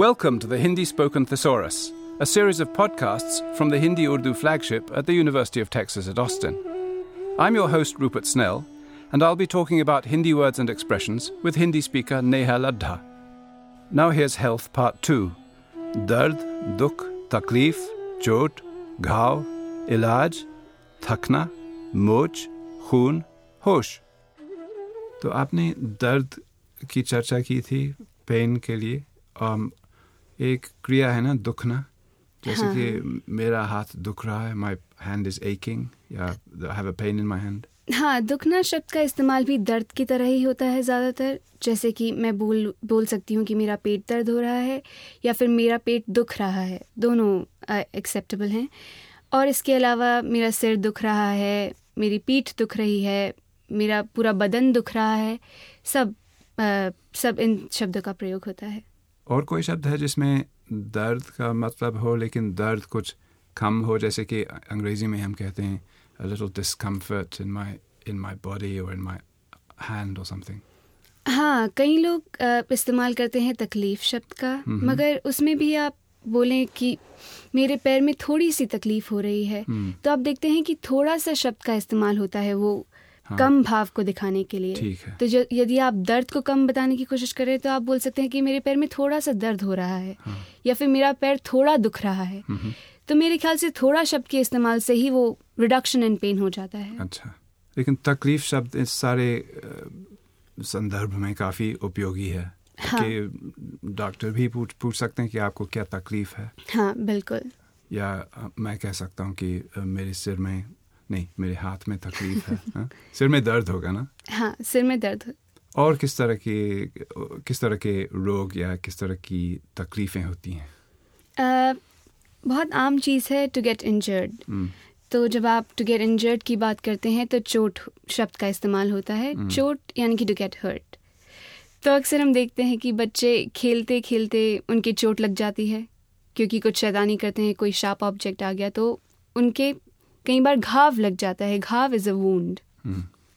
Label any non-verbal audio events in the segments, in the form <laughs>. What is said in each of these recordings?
Welcome to the Hindi Spoken Thesaurus, a series of podcasts from the Hindi Urdu flagship at the University of Texas at Austin. I'm your host, Rupert Snell, and I'll be talking about Hindi words and expressions with Hindi speaker Neha Ladha. Now here's Health Part 2 Dard, Dukh, Taklif, Chot, Ghav, Ilaj, थकना मोच खून होश तो आपने दर्द की चर्चा की थी पेन के लिए um, एक क्रिया है ना दुखना। जैसे हाँ. कि मेरा हाथ दुख रहा है माई हैंड इज़ एकिंग या have a pain in my hand हाँ दुखना शब्द का इस्तेमाल भी दर्द की तरह ही होता है ज़्यादातर। जैसे कि मैं बोल बोल सकती हूँ कि मेरा पेट दर्द हो रहा है या फिर मेरा पेट दुख रहा है। दोनों एक्सेप्टेबल हैं। और इसके अलावा मेरा सिर दुख रहा है मेरी पीठ दुख रही है मेरा पूरा बदन दुख रहा है सब आ, सब इन शब्दों का प्रयोग होता है। और कोई शब्द है जिसमें दर्द का मतलब हो लेकिन दर्द कुछ कम हो जैसे कि अंग्रेज़ी में हम कहते हैं a little discomfort in my in my body or in my hand or something हाँ कई लोग इस्तेमाल करते हैं तकलीफ़ शब्द का mm-hmm. मगर उसमें भी आप बोलें कि मेरे पैर में थोड़ी सी तकलीफ़ हो रही है हम्म। तो आप देखते हैं कि थोड़ा सा शब्द का इस्तेमाल होता है वो हाँ। कम भाव को दिखाने के लिए। ठीक है। तो जो यदि आप दर्द को कम बताने की कोशिश करें तो आप बोल सकते हैं कि मेरे पैर में थोड़ा सा दर्द हो रहा है हाँ। या फिर मेरा पैर थोड़ा दुख रहा है। हम्म, तो मेरे ख्याल से थोड़ा शब्द के इस्तेमाल से ही वो रिडक्शन इन पेन हो जाता है। अच्छा। लेकिन तकलीफ़ शब्द इस सारे संदर्भ में काफ़ी उपयोगी है हाँ। कि डॉक्टर भी पूछ पूछ सकते हैं कि आपको क्या तकलीफ़ है। हाँ बिल्कुल। या मैं कह सकता हूँ कि मेरे सिर में नहीं मेरे हाथ में तकलीफ़ है हाँ? सिर में दर्द होगा ना? हाँ सिर में दर्द। और किस तरह के किस तरह के रोग या किस तरह की तकलीफें होती हैं? अ, बहुत आम चीज़ है टू गेट इंजर्ड हम्म, तो जब आप टू गेट इंजर्ड की बात करते हैं तो चोट शब्द का इस्तेमाल होता है। चोट यानी कि टू गेट हर्ट तो अक्सर हम देखते हैं कि बच्चे खेलते खेलते उनकी चोट लग जाती है क्योंकि कुछ शैतानी करते हैं कोई शार्प ऑब्जेक्ट आ गया तो उनके कई बार घाव लग जाता है घाव इज़ अ वूंड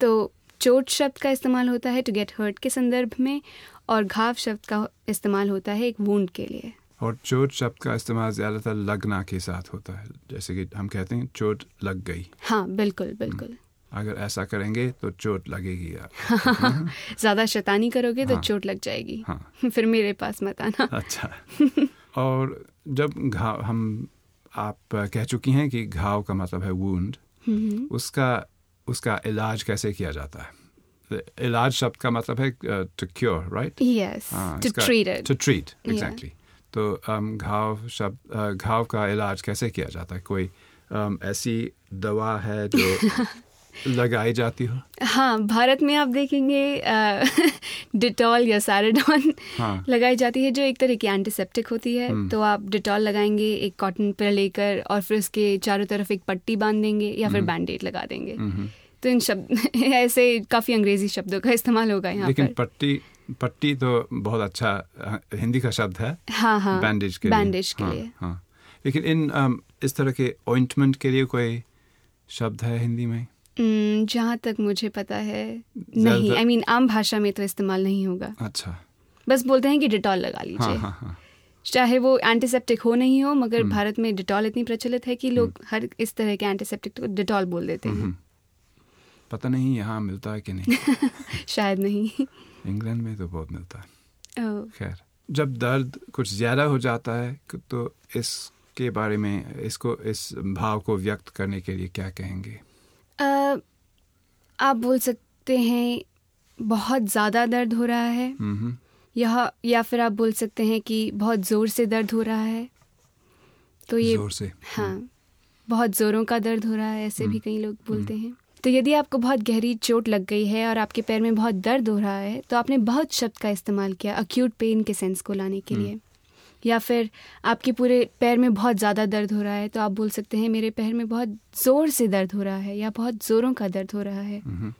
तो चोट शब्द का इस्तेमाल होता है टू गेट हर्ट के संदर्भ में और घाव शब्द का इस्तेमाल होता है एक वूंड के लिए. और चोट शब्द का इस्तेमाल ज़्यादातर लगना के साथ होता है जैसे कि हम कहते हैं चोट लग गई। हाँ बिल्कुल बिल्कुल. अगर ऐसा करेंगे तो चोट लगेगी आप <laughs> ज़्यादा शैतानी करोगे तो हाँ। चोट लग जाएगी। हाँ। <laughs> फिर मेरे पास मत आना। अच्छा। और जब घाव हम आप कह चुकी हैं कि घाव का मतलब है वूंड उसका उसका इलाज कैसे किया जाता है? इलाज शब्द का मतलब है to cure right yes to to treat exactly तो um, घाव शब्द घाव का इलाज कैसे किया जाता है? कोई um, ऐसी दवा है जो <laughs> लगाई जाती हो? हाँ भारत में आप देखेंगे <laughs> डिटॉल या सैराडॉन हाँ। लगाई जाती है जो एक तरह की एंटीसेप्टिक होती है। हम्म। तो आप डिटॉल लगाएँगे एक कॉटन पर लेकर और फिर उसके चारों तरफ़ एक पट्टी बाँध देंगे या फिर बैंडेड लगा देंगे। हम्म। तो इन शब्द <laughs> ऐसे काफ़ी अंग्रेज़ी शब्दों का इस्तेमाल होगा यहाँ लेकिन पर। पट्टी पट्टी तो बहुत अच्छा हिंदी का शब्द है। हाँ हाँ। बैंडेज के लिए। बैंडेज के हाँ, लिए। हाँ। लेकिन इन इस तरह के ऑइंटमेंट के लिए कोई शब्द है हिंदी में? हम्म, जहाँ तक मुझे पता है नहीं आई मीन आम भाषा में तो इस्तेमाल नहीं होगा। अच्छा। बस बोलते हैं कि डिटॉल लगा हाँ लीजिए। हाँ हाँ। हाँ. चाहे वो एंटीसेप्टिक हो नहीं हो मगर भारत में डिटॉल इतनी प्रचलित है कि लोग हर इस तरह के एंटीसेप्टिक को डिटॉल बोल देते हैं। हम्म। पता नहीं यहाँ मिलता है कि नहीं। <laughs> शायद नहीं। इंग्लैंड में तो बहुत मिलता है। खैर जब दर्द कुछ ज़्यादा हो जाता है तो इसके बारे में इसको इस भाव को व्यक्त करने के लिए क्या कहेंगे? आप बोल सकते हैं बहुत ज़्यादा दर्द हो रहा है। हम्म या या फिर आप बोल सकते हैं कि बहुत ज़ोर से दर्द हो रहा है। तो ये ज़ोर से हाँ बहुत ज़ोरों का दर्द हो रहा है ऐसे भी कई लोग बोलते हैं। तो यदि आपको बहुत गहरी चोट लग गई है और आपके पैर में बहुत दर्द हो रहा है तो आपने बहुत शब्द का इस्तेमाल किया अक्यूट पेन के सेंस को लाने के लिए। या फिर आपके पूरे पैर में बहुत ज़्यादा दर्द हो रहा है तो आप बोल सकते हैं मेरे पैर में बहुत ज़ोर से दर्द हो रहा है या बहुत ज़ोरों का दर्द हो रहा है। हम्म।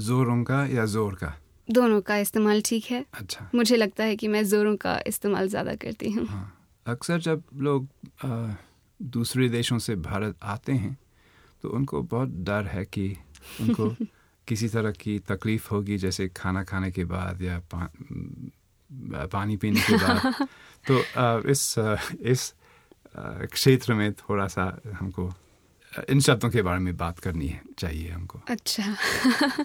जोरों का या ज़ोर का? दोनों का इस्तेमाल ठीक है। अच्छा। मुझे लगता है कि मैं ज़ोरों का इस्तेमाल ज़्यादा करती हूँ। हाँ अक्सर जब लोग अ, दूसरे देशों से भारत आते हैं तो उनको बहुत डर है कि उनको <laughs> किसी तरह की तकलीफ़ होगी जैसे खाना खाने के बाद या पा- पानी पीने के बाद। <laughs> तो इस इस क्षेत्र में थोड़ा सा हमको इन शब्दों के बारे में बात करनी है चाहिए हमको। अच्छा। <laughs>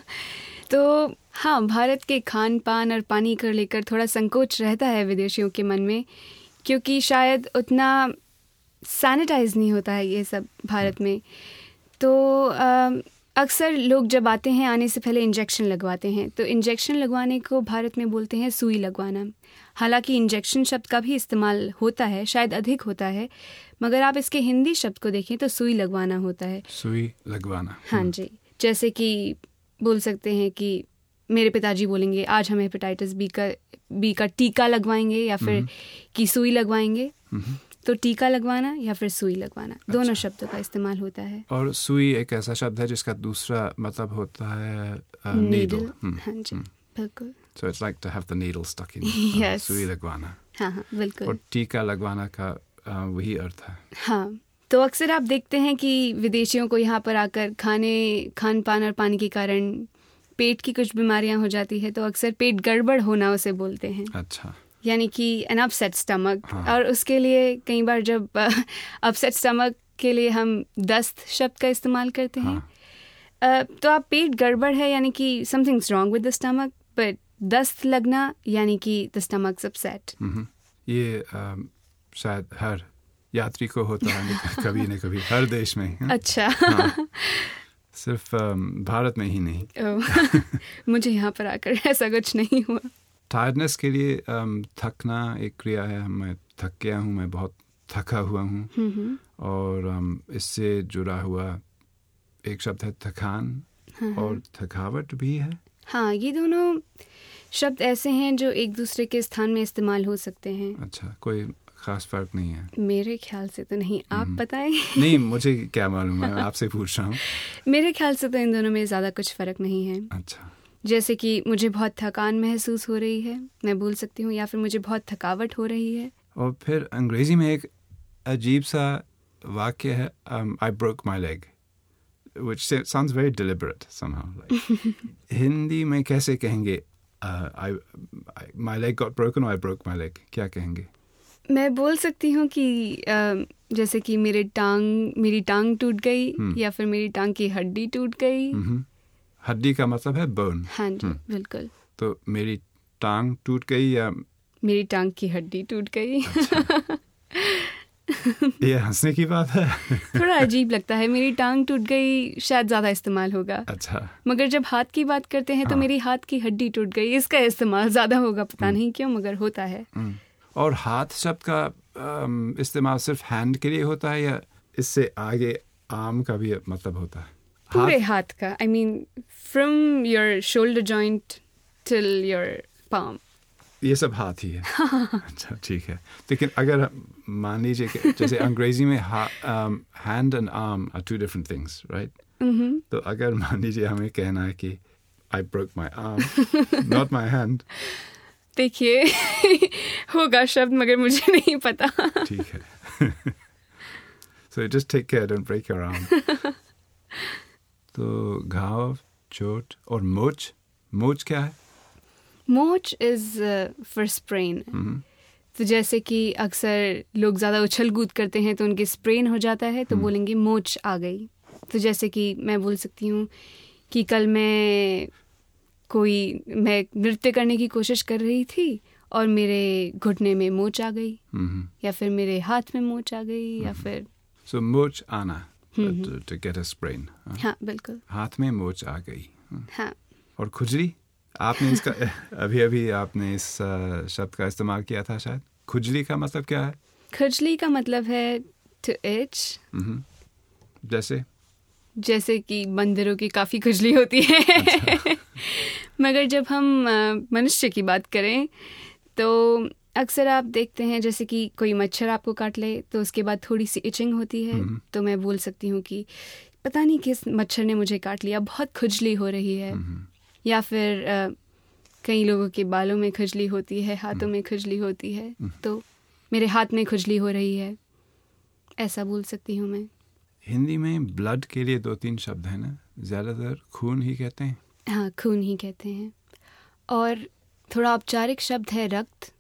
तो हाँ भारत के खान पान और पानी को लेकर थोड़ा संकोच रहता है विदेशियों के मन में क्योंकि शायद उतना सैनिटाइज नहीं होता है ये सब भारत में। तो अक्सर लोग जब आते हैं आने से पहले इंजेक्शन लगवाते हैं। तो इंजेक्शन लगवाने को भारत में बोलते हैं सुई लगवाना। हालाँकि इंजेक्शन शब्द का भी इस्तेमाल होता है शायद अधिक होता है मगर आप इसके हिंदी शब्द को देखें तो सुई लगवाना होता है। सुई लगवाना। हाँ जी जैसे कि बोल सकते हैं कि मेरे पिताजी बोलेंगे आज हम हेपेटाइटिस बी का बी का टीका लगवाएँगे या फिर कि सुई लगवाएँगे। हम्म। तो टीका लगवाना या फिर सुई लगवाना? अच्छा। दोनों शब्दों का इस्तेमाल होता है। और सुई एक ऐसा शब्द है जिसका दूसरा मतलब होता है नीडल हाँ जी बिल्कुल। So it's like to have the needle stuck in. सुई लगवाना। हाँ हाँ बिल्कुल। और टीका लगवाना का वही अर्थ है। हाँ तो अक्सर आप देखते हैं कि विदेशियों को यहाँ पर आकर खाने खान पान और पानी के कारण पेट की कुछ बीमारियाँ हो जाती है तो अक्सर पेट गड़बड़ होना उसे बोलते हैं। अच्छा। यानी कि एन अपसेट स्टमक। और उसके लिए कई बार जब <laughs> अपसेट स्टमक के लिए हम दस्त शब्द का इस्तेमाल करते हैं। हाँ। तो आप पेट गड़बड़ है यानी कि something wrong with the stomach but दस्त लगना यानी कि द स्टमक्स अपसेट ये अम, शायद हर यात्री को होता है <laughs> कभी न कभी हर देश में हाँ? अच्छा। हाँ। <laughs> सिर्फ़ भारत में ही नहीं। मुझे यहाँ पर आकर ऐसा कुछ नहीं हुआ। टायर्डनेस के लिए थकना एक क्रिया है। मैं थक गया हूँ मैं बहुत थका हुआ हूँ। और इससे जुड़ा हुआ एक शब्द है थकान और थकावट भी है। हाँ ये दोनों शब्द ऐसे हैं जो एक दूसरे के स्थान में इस्तेमाल हो सकते हैं। अच्छा कोई खास फ़र्क नहीं है। मेरे ख्याल से तो नहीं। आप बताएँ? <laughs> नहीं मुझे क्या मालूम है आपसे पूछ रहा हूँ। मेरे ख्याल से तो इन दोनों में ज़्यादा कुछ फ़र्क नहीं है। अच्छा। जैसे कि मुझे बहुत थकान महसूस हो रही है मैं बोल सकती हूँ या फिर मुझे बहुत थकावट हो रही है। और फिर अंग्रेज़ी में एक अजीब सा वाक्य है I broke my leg which sa- sounds very deliberate somehow like <laughs> Hindi में कैसे कहेंगे uh, I, I my leg got broken or I broke my leg क्या कहेंगे? मैं बोल सकती हूँ कि जैसे कि मेरे टांग मेरी टांग टूट गई या फिर मेरी टांग की हड्डी टूट गई मम्म। हड्डी का मतलब है बर्न हाँ जी बिल्कुल। तो मेरी टांग टूट गई या मेरी टांग की हड्डी टूट गई। ये हंसने की बात है? थोड़ा अजीब लगता है। मेरी टांग टूट गई शायद ज़्यादा इस्तेमाल होगा। अच्छा। मगर जब हाथ की बात करते हैं तो हाँ। मेरी हाथ की हड्डी टूट गई। इसका इस्तेमाल ज़्यादा होगा पता नहीं क्यों मगर होता है। हम्म। और हाथ शब्द का इस्तेमाल सिर्फ़ हैंड के लिए होता है या इससे आगे आम का भी मतलब होता है? पूरे हाथ? का I mean from your shoulder joint till your palm ये सब हाथ ही है। <laughs> अच्छा ठीक है। लेकिन अगर मान लीजिए कि जैसे अंग्रेज़ी में hand and arm are two different things right तो अगर मान लीजिए हमें कहना है कि I broke my arm not my hand देखिए <laughs> होगा शब्द मगर मुझे नहीं पता। ठीक है। So just take care don't break your arm तो घाव चोट और मोच मोच क्या है? मोच इज़ फॉर स्प्रेन हम्म, तो जैसे कि अक्सर लोग ज़्यादा उछल कूद करते हैं तो उनके स्प्रेन हो जाता है तो बोलेंगे मोच आ गई। तो जैसे कि मैं बोल सकती हूँ कि कल मैं कोई मैं नृत्य करने की कोशिश कर रही थी और मेरे घुटने में मोच आ गई हम्म। या फिर मेरे हाथ में मोच आ गई या फिर सो So मोच आना। To get a sprain. हाँ। बिल्कुल हाथ में मोच आ गई हाँ। और खुजली आपने इसका अभी अभी आपने इस शब्द का इस्तेमाल किया था शायद खुजली का मतलब क्या है खुजली का मतलब है टू इच। जैसे जैसे कि बंदरों की काफ़ी खुजली होती है अच्छा। मगर जब हम मनुष्य की बात करें तो अक्सर आप देखते हैं जैसे कि कोई मच्छर आपको काट ले तो उसके बाद थोड़ी सी इचिंग होती है। तो मैं बोल सकती हूँ कि पता नहीं किस मच्छर ने मुझे काट लिया बहुत खुजली हो रही है। या फिर अ, कई लोगों के बालों में खुजली होती है हाथों में खुजली होती है तो मेरे हाथ में खुजली हो रही है। ऐसा बोल सकती हूँ मैं। हिंदी में ब्लड के लिए दो तीन शब्द हैं ना ज़्यादातर खून ही कहते हैं। हाँ खून ही कहते हैं। और थोड़ा औपचारिक शब्द है रक्त। हम्म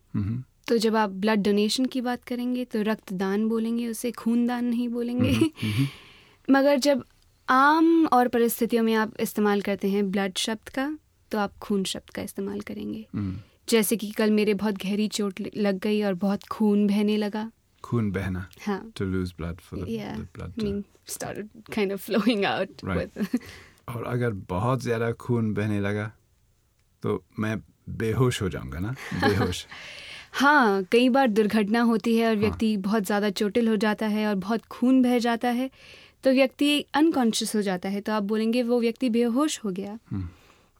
तो जब आप ब्लड डोनेशन की बात करेंगे तो रक्तदान बोलेंगे उसे खूनदान नहीं बोलेंगे। हम्म, <laughs> मगर जब आम और परिस्थितियों में आप इस्तेमाल करते हैं ब्लड शब्द का तो आप खून शब्द का इस्तेमाल करेंगे। हम्म। जैसे कि कल मेरे बहुत गहरी चोट लग गई और बहुत खून बहने लगा। खून बहना। हाँ। To lose blood for the, yeah the blood I to- mean started kind of flowing out Right. with <laughs> और अगर बहुत ज़्यादा खून बहने लगा तो मैं बेहोश हो जाऊँगा ना बेहोश <laughs> हाँ कई बार दुर्घटना होती हाँ। और व्यक्ति हाँ. बहुत ज़्यादा चोटिल हो जाता है और बहुत खून बह जाता है तो व्यक्ति अनकॉन्शियस हो जाता है तो आप बोलेंगे वो व्यक्ति बेहोश हो गया हम्म।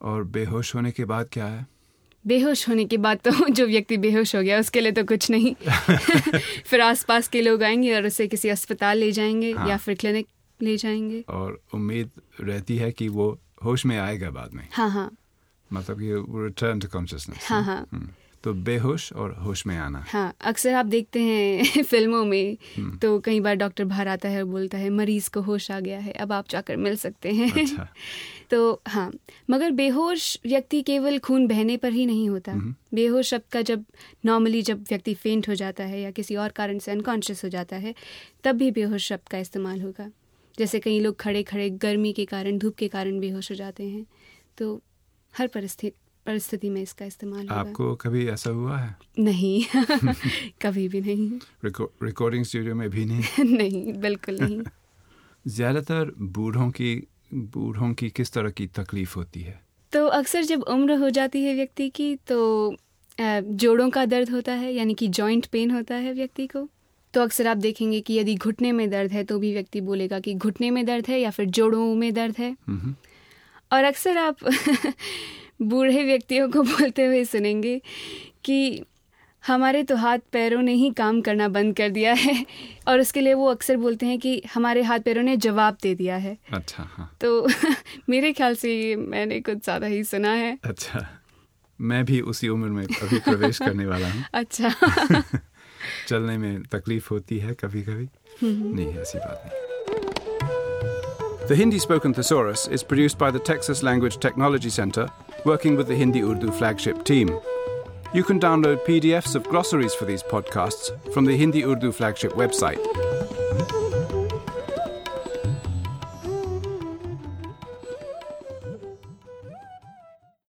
और बेहोश होने के बाद क्या है बेहोश होने के बाद तो <laughs> जो व्यक्ति बेहोश हो गया उसके लिए तो कुछ नहीं <laughs> फिर आसपास के लोग आएँगे और उसे किसी अस्पताल ले जाएँगे हाँ। या फिर क्लिनिक ले जाएँगे और उम्मीद रहती है कि वो होश में आएगा बाद में हाँ हाँ मतलब कि रिटर्न टू कॉन्शियसनेस हाँ, हाँ। तो बेहोश और होश में आना। हाँ अक्सर आप देखते हैं <laughs> फ़िल्मों में हम्म। तो कई बार डॉक्टर बाहर आता है और बोलता है मरीज़ को होश आ गया है अब आप जाकर मिल सकते हैं। अच्छा। <laughs> तो हाँ मगर बेहोश व्यक्ति केवल खून बहने पर ही नहीं होता। हम्म। बेहोश शब्द का जब नॉर्मली जब व्यक्ति फेंट हो जाता है या किसी और कारण से अनकॉन्शियस हो जाता है तब भी बेहोश शब्द का इस्तेमाल होगा। जैसे कई लोग खड़े खड़े गर्मी के कारण धूप के कारण बेहोश हो जाते हैं। तो हर परिस्थिति परिस्थिति में इसका इस्तेमाल आपको कभी ऐसा हुआ है? नहीं। <laughs> <laughs> कभी भी नहीं। रिकॉर्डिंग स्टूडियो में भी नहीं? <laughs> नहीं बिल्कुल नहीं। ज़्यादातर बूढ़ों की बूढ़ों की किस तरह की तकलीफ़ होती है? तो अक्सर जब उम्र हो जाती है व्यक्ति की तो जोड़ों का दर्द होता है यानी कि जॉइंट पेन होता है व्यक्ति को। तो अक्सर आप देखेंगे कि यदि घुटने में दर्द है तो भी व्यक्ति बोलेगा कि घुटने में दर्द है या फिर जोड़ों में दर्द है। हम्म। और अक्सर आप <laughs> बूढ़े व्यक्तियों को बोलते हुए सुनेंगे कि हमारे तो हाथ पैरों ने ही काम करना बंद कर दिया है <laughs> और उसके लिए वो अक्सर बोलते हैं कि हमारे हाथ पैरों ने जवाब दे दिया है। अच्छा हाँ। तो <laughs> मेरे ख्याल से ये मैंने कुछ ज़्यादा ही सुना है। अच्छा मैं भी उसी उम्र में अभी प्रवेश करने वाला हूँ। अच्छा। चलने में तकलीफ़ होती है कभी कभी नहीं ऐसी बात नहीं। The Hindi Spoken Thesaurus is produced by the Texas Language Technology Center, working with the Hindi Urdu flagship team. You can download PDFs of glossaries for these podcasts from the Hindi Urdu flagship website.